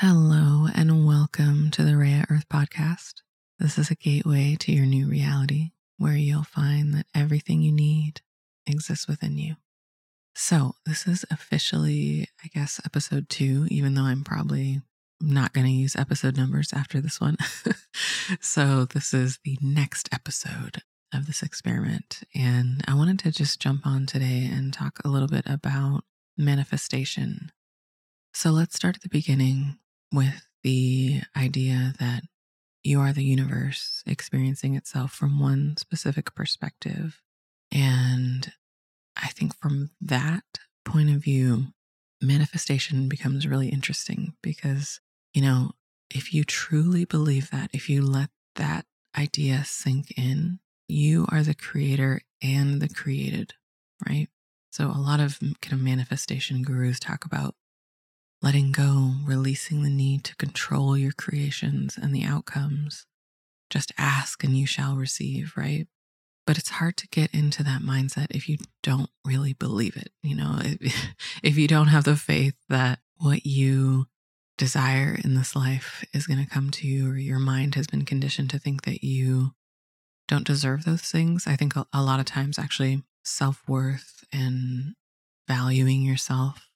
Hello, and welcome to the Rhea Earth podcast. This is a gateway to your new reality where you'll find that everything you need exists within you. So, this is officially, I guess, episode two, even though I'm probably not going to use episode numbers after this one. so, this is the next episode of this experiment. And I wanted to just jump on today and talk a little bit about manifestation. So, let's start at the beginning with the idea that you are the universe experiencing itself from one specific perspective. And I think from that point of view, manifestation becomes really interesting because, you know, if you truly believe that, if you let that idea sink in, you are the creator and the created, right? So a lot of kind of manifestation gurus talk about letting go, releasing the need to control your creations and the outcomes. Just ask and you shall receive, right? But it's hard to get into that mindset if you don't really believe it. You know, if, if you don't have the faith that what you desire in this life is going to come to you, or your mind has been conditioned to think that you don't deserve those things. I think a, a lot of times, actually, self worth and valuing yourself,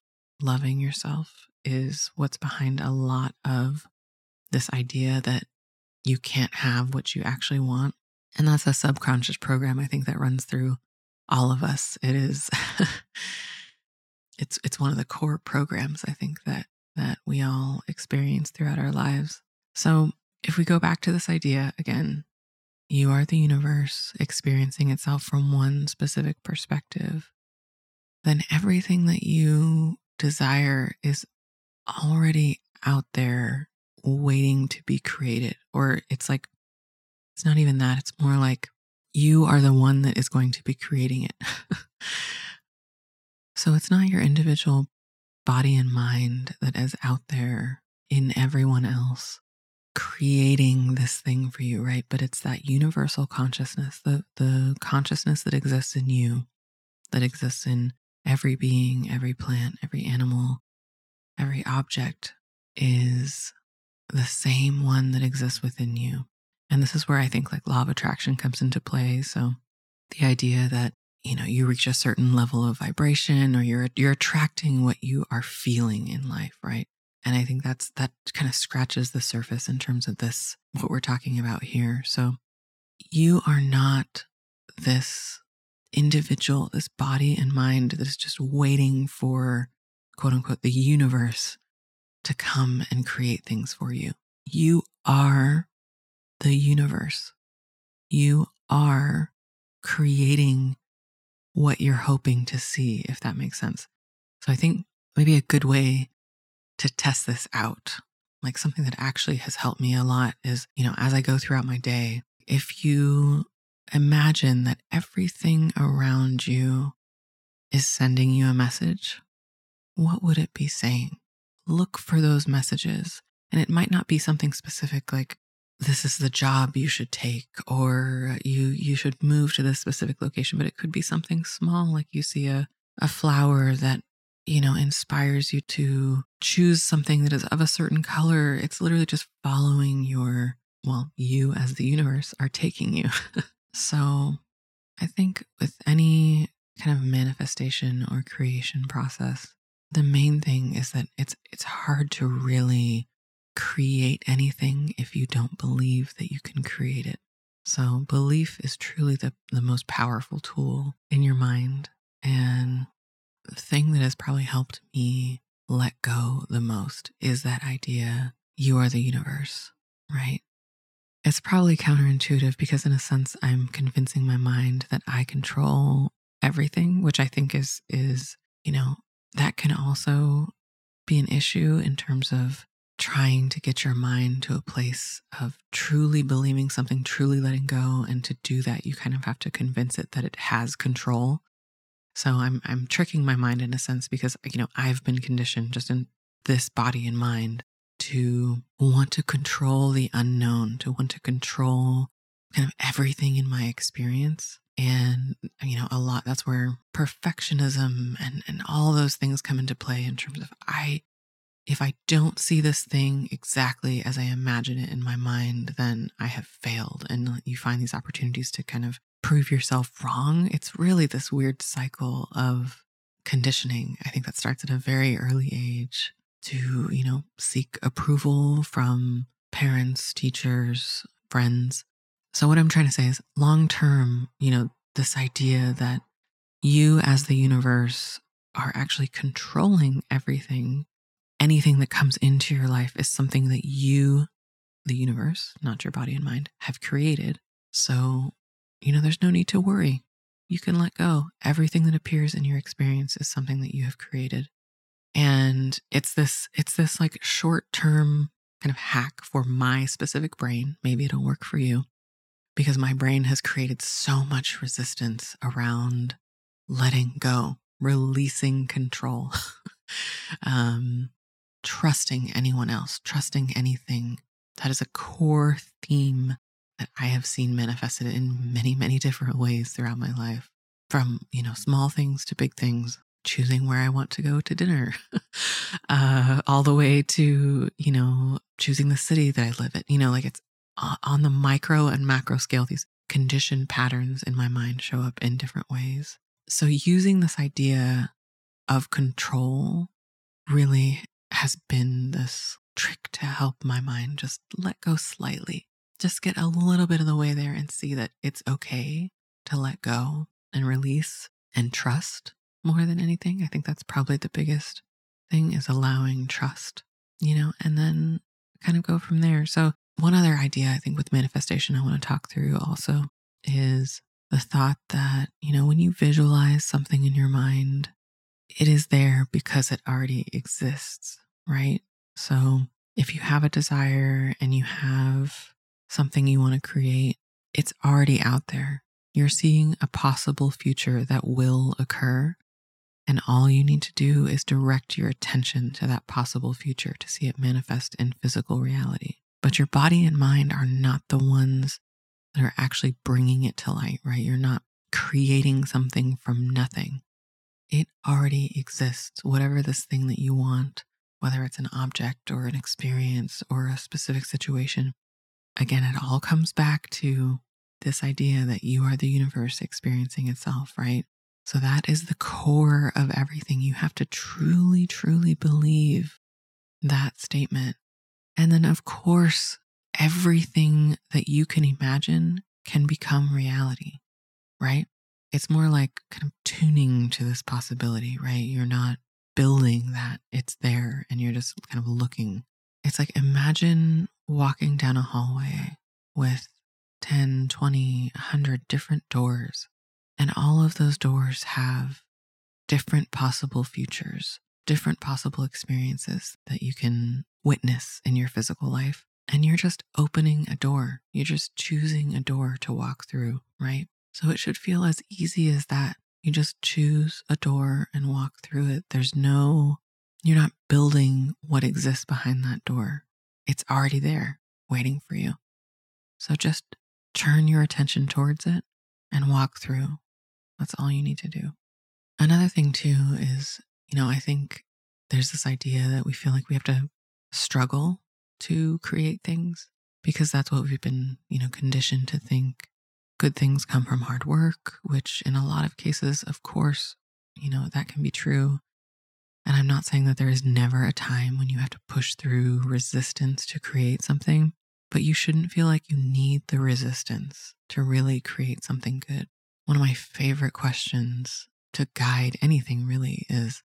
loving yourself is what's behind a lot of this idea that you can't have what you actually want. And that's a subconscious program I think that runs through all of us. It is it's it's one of the core programs I think that that we all experience throughout our lives. So, if we go back to this idea again, you are the universe experiencing itself from one specific perspective, then everything that you desire is already out there waiting to be created. Or it's like, it's not even that. It's more like you are the one that is going to be creating it. so it's not your individual body and mind that is out there in everyone else creating this thing for you, right? But it's that universal consciousness, the the consciousness that exists in you, that exists in every being, every plant, every animal, every object is the same one that exists within you. And this is where I think like law of attraction comes into play. So the idea that, you know, you reach a certain level of vibration or you're you're attracting what you are feeling in life, right? And I think that's that kind of scratches the surface in terms of this what we're talking about here. So you are not this individual, this body and mind that is just waiting for quote unquote, the universe to come and create things for you. You are the universe. You are creating what you're hoping to see, if that makes sense. So I think maybe a good way to test this out, like something that actually has helped me a lot is, you know, as I go throughout my day, if you imagine that everything around you is sending you a message, what would it be saying? Look for those messages. And it might not be something specific like, this is the job you should take, or uh, you, you should move to this specific location, but it could be something small, like you see a, a flower that you know, inspires you to choose something that is of a certain color. It's literally just following your, well, you as the universe are taking you. so I think with any kind of manifestation or creation process, the main thing is that it's it's hard to really create anything if you don't believe that you can create it. So belief is truly the, the most powerful tool in your mind. And the thing that has probably helped me let go the most is that idea you are the universe, right? It's probably counterintuitive because, in a sense, I'm convincing my mind that I control everything, which I think is, is, you know, that can also be an issue in terms of trying to get your mind to a place of truly believing something, truly letting go. And to do that, you kind of have to convince it that it has control. So I'm I'm tricking my mind in a sense because you know I've been conditioned just in this body and mind to want to control the unknown, to want to control kind of everything in my experience. And, you know, a lot, that's where perfectionism and, and all those things come into play in terms of I, if I don't see this thing exactly as I imagine it in my mind, then I have failed. And you find these opportunities to kind of prove yourself wrong. It's really this weird cycle of conditioning. I think that starts at a very early age to, you know, seek approval from parents, teachers, friends. So, what I'm trying to say is long term, you know, this idea that you as the universe are actually controlling everything, anything that comes into your life is something that you, the universe, not your body and mind, have created. So, you know, there's no need to worry. You can let go. Everything that appears in your experience is something that you have created. And it's this, it's this like short term kind of hack for my specific brain. Maybe it'll work for you because my brain has created so much resistance around letting go, releasing control, um, trusting anyone else, trusting anything. That is a core theme that I have seen manifested in many, many different ways throughout my life. From, you know, small things to big things, choosing where I want to go to dinner, uh, all the way to, you know, choosing the city that I live in. You know, like it's Uh, on the micro and macro scale, these conditioned patterns in my mind show up in different ways. So, using this idea of control really has been this trick to help my mind just let go slightly, just get a little bit of the way there and see that it's okay to let go and release and trust more than anything. I think that's probably the biggest thing is allowing trust, you know, and then kind of go from there. So, one other idea I think with manifestation I want to talk through also is the thought that, you know, when you visualize something in your mind, it is there because it already exists, right? So, if you have a desire and you have something you want to create, it's already out there. You're seeing a possible future that will occur. And all you need to do is direct your attention to that possible future to see it manifest in physical reality. But your body and mind are not the ones that are actually bringing it to light, right? You're not creating something from nothing. It already exists. Whatever this thing that you want, whether it's an object or an experience or a specific situation, again, it all comes back to this idea that you are the universe experiencing itself, right? So that is the core of everything. You have to truly, truly believe that statement. And then, of course, everything that you can imagine can become reality, right? It's more like kind of tuning to this possibility, right? You're not building that, it's there, and you're just kind of looking. It's like imagine walking down a hallway with 10, 20, 100 different doors, and all of those doors have different possible futures, different possible experiences that you can witness in your physical life and you're just opening a door. You're just choosing a door to walk through, right? So it should feel as easy as that. You just choose a door and walk through it. There's no, you're not building what exists behind that door. It's already there waiting for you. So just turn your attention towards it and walk through. That's all you need to do. Another thing, too, is, you know, I think there's this idea that we feel like we have to struggle to create things because that's what we've been, you know, conditioned to think. Good things come from hard work, which in a lot of cases, of course, you know, that can be true. And I'm not saying that there is never a time when you have to push through resistance to create something, but you shouldn't feel like you need the resistance to really create something good. One of my favorite questions to guide anything really is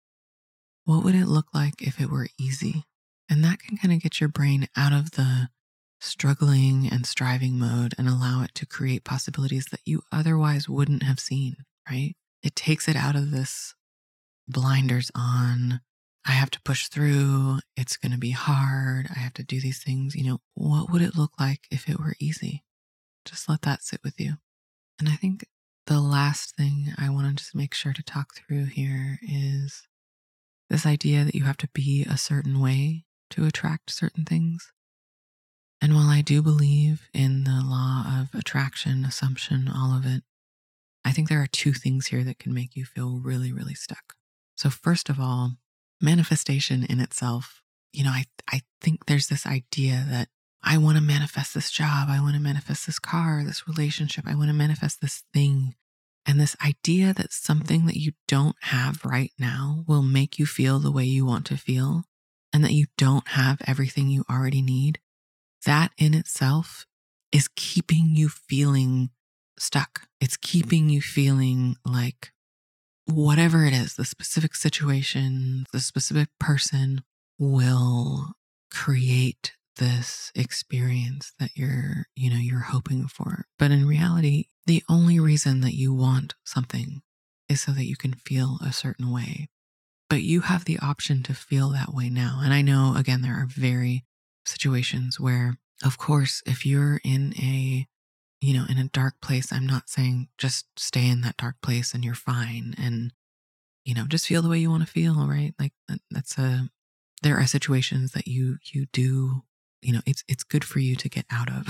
what would it look like if it were easy? And that can kind of get your brain out of the struggling and striving mode and allow it to create possibilities that you otherwise wouldn't have seen, right? It takes it out of this blinders on. I have to push through. It's going to be hard. I have to do these things. You know, what would it look like if it were easy? Just let that sit with you. And I think the last thing I want to just make sure to talk through here is this idea that you have to be a certain way to attract certain things. And while I do believe in the law of attraction, assumption, all of it, I think there are two things here that can make you feel really, really stuck. So, first of all, manifestation in itself, you know, I, I think there's this idea that I want to manifest this job. I want to manifest this car, this relationship. I want to manifest this thing. And this idea that something that you don't have right now will make you feel the way you want to feel and that you don't have everything you already need, that in itself is keeping you feeling stuck. It's keeping you feeling like whatever it is, the specific situation, the specific person will create this experience that you're, you know, you're hoping for. But in reality, the only reason that you want something is so that you can feel a certain way. But you have the option to feel that way now. And I know, again, there are very situations where, of course, if you're in a you know, in a dark place, I'm not saying just stay in that dark place and you're fine and, you know, just feel the way you want to feel, right? Like that's a, there are situations that you, you do, you know, it's, it's good for you to get out of.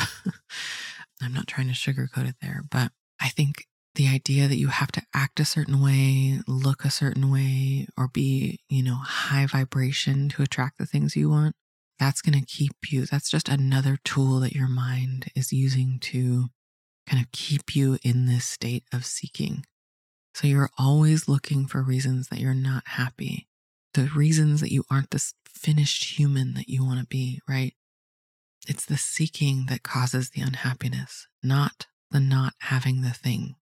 I'm not trying to sugarcoat it there, but I think the idea that you have to act a certain way, look a certain way, or be, you know, high vibration to attract the things you want, that's going to keep you. That's just another tool that your mind is using to kind of keep you in this state of seeking. So you're always looking for reasons that you're not happy, the reasons that you aren't this finished human that you want to be, right? It's the seeking that causes the unhappiness, not the not having the thing,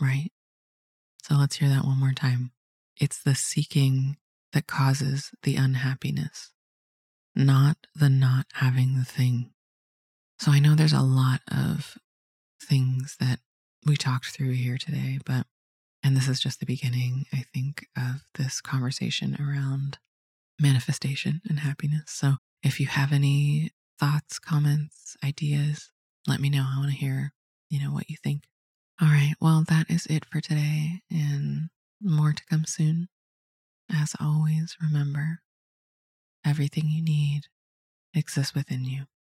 right? So let's hear that one more time. It's the seeking that causes the unhappiness, not the not having the thing. So I know there's a lot of things that we talked through here today, but, and this is just the beginning, I think, of this conversation around manifestation and happiness. So if you have any thoughts, comments, ideas, let me know. I want to hear, you know, what you think. All right. Well, that is it for today and more to come soon. As always, remember everything you need exists within you.